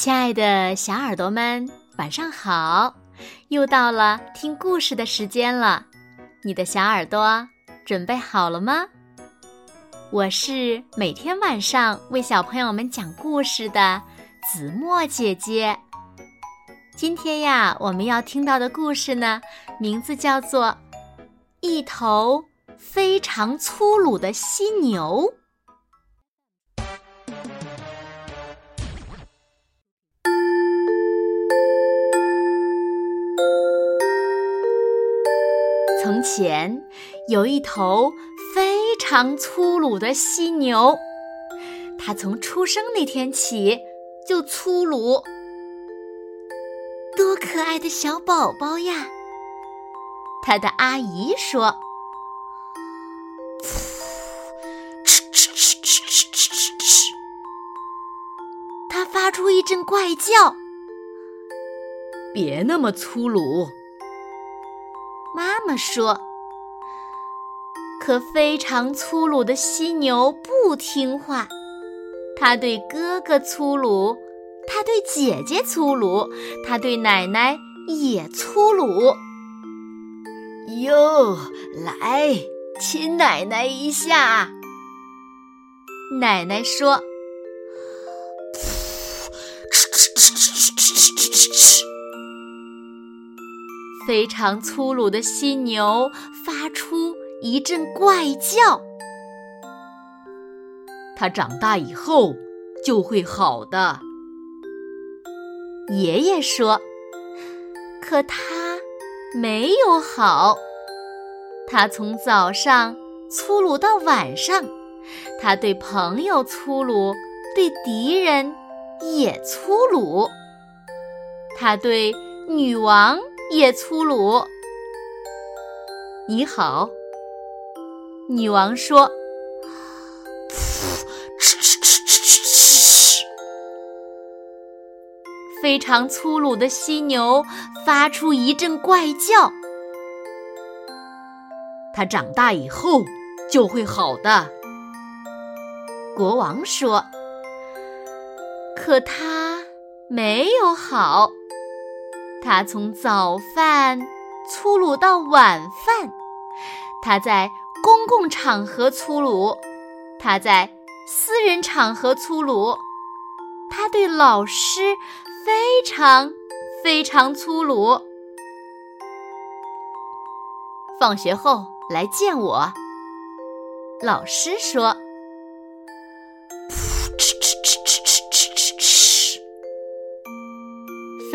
亲爱的小耳朵们，晚上好！又到了听故事的时间了，你的小耳朵准备好了吗？我是每天晚上为小朋友们讲故事的子墨姐姐。今天呀，我们要听到的故事呢，名字叫做《一头非常粗鲁的犀牛》。前有一头非常粗鲁的犀牛，它从出生那天起就粗鲁。多可爱的小宝宝呀！他的阿姨说：“嗤嗤嗤嗤嗤嗤嗤嗤。”他发出一阵怪叫。别那么粗鲁。妈说：“可非常粗鲁的犀牛不听话，它对哥哥粗鲁，它对姐姐粗鲁，它对奶奶也粗鲁。哟，来亲奶奶一下。”奶奶说。非常粗鲁的犀牛发出一阵怪叫。它长大以后就会好的。爷爷说：“可它没有好。它从早上粗鲁到晚上，它对朋友粗鲁，对敌人也粗鲁。它对女王。”也粗鲁。你好，女王说：“嗤嗤嗤嗤嗤嗤。”非常粗鲁的犀牛发出一阵怪叫。它长大以后就会好的。国王说：“可它没有好。”他从早饭粗鲁到晚饭，他在公共场合粗鲁，他在私人场合粗鲁，他对老师非常非常粗鲁。放学后来见我，老师说。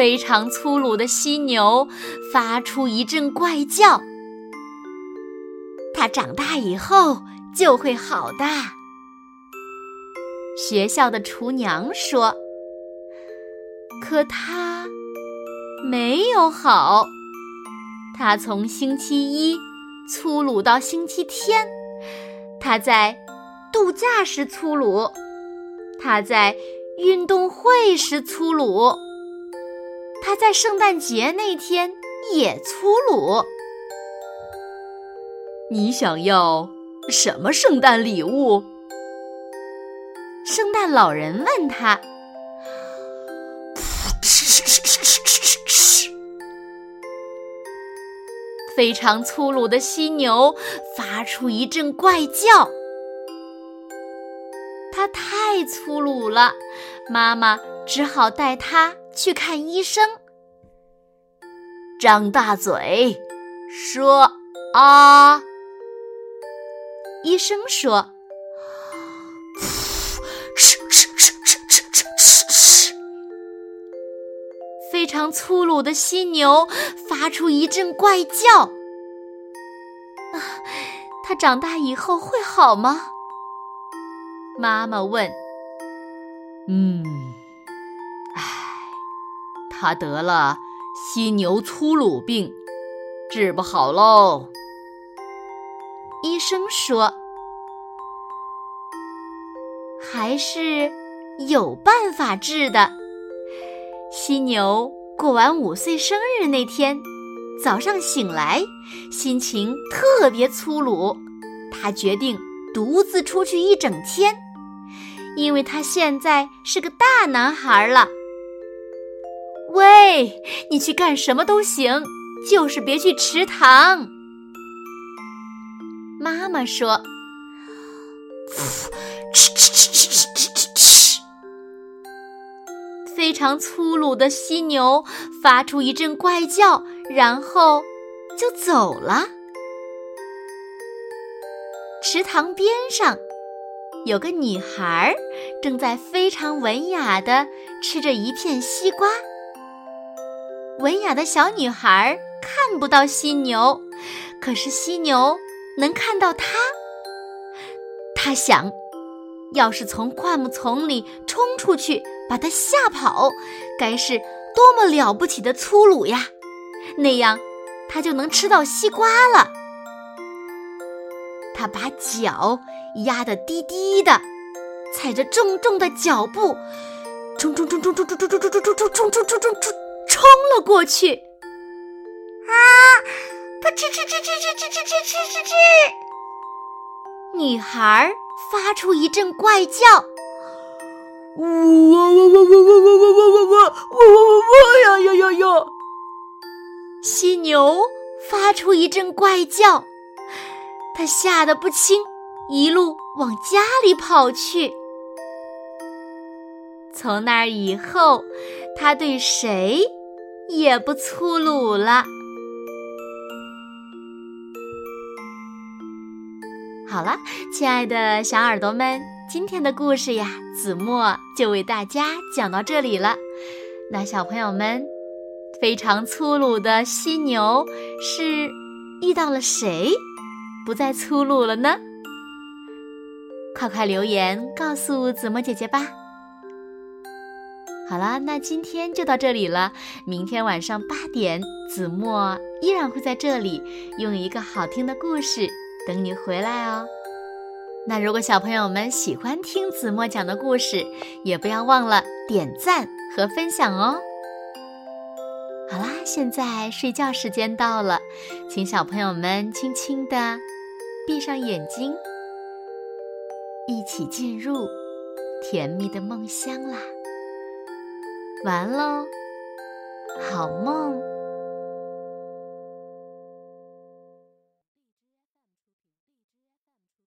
非常粗鲁的犀牛发出一阵怪叫。它长大以后就会好的。学校的厨娘说：“可它没有好。它从星期一粗鲁到星期天。它在度假时粗鲁，它在运动会时粗鲁。”他在圣诞节那天也粗鲁。你想要什么圣诞礼物？圣诞老人问他。非常粗鲁的犀牛发出一阵怪叫。它太粗鲁了，妈妈只好带它。去看医生，张大嘴，说啊。医生说：“哧哧哧哧哧哧哧哧。”非常粗鲁的犀牛发出一阵怪叫。啊，它长大以后会好吗？妈妈问。嗯。他得了犀牛粗鲁病，治不好喽。医生说，还是有办法治的。犀牛过完五岁生日那天，早上醒来，心情特别粗鲁。他决定独自出去一整天，因为他现在是个大男孩了。喂你去干什么都行就是别去池塘。妈妈说呲呲呲呲呲呲呲呲非常粗鲁的犀牛发出一阵怪叫然后就走了。池塘边上有个女孩儿正在非常文雅地吃着一片西瓜。文雅的小女孩看不到犀牛，可是犀牛能看到她。她想，要是从灌木丛里冲出去把它吓跑，该是多么了不起的粗鲁呀！那样，她就能吃到西瓜了。她把脚压得低低的，踩着重重的脚步，冲冲冲冲冲冲冲冲冲冲冲冲冲冲冲冲！了过去，啊！噗嗤嗤嗤嗤嗤嗤嗤嗤嗤嗤！女孩发出一阵怪叫，呜呜呜呜呜呜呜呜呜呜呜呀呀呀呀！犀牛发出一阵怪叫，它吓得不轻，一路往家里跑去。从那以后，它对谁？也不粗鲁了。好了，亲爱的小耳朵们，今天的故事呀，子墨就为大家讲到这里了。那小朋友们，非常粗鲁的犀牛是遇到了谁，不再粗鲁了呢？快快留言告诉子墨姐姐吧。好了，那今天就到这里了。明天晚上八点，子墨依然会在这里，用一个好听的故事等你回来哦。那如果小朋友们喜欢听子墨讲的故事，也不要忘了点赞和分享哦。好啦，现在睡觉时间到了，请小朋友们轻轻的闭上眼睛，一起进入甜蜜的梦乡啦。完喽，好梦。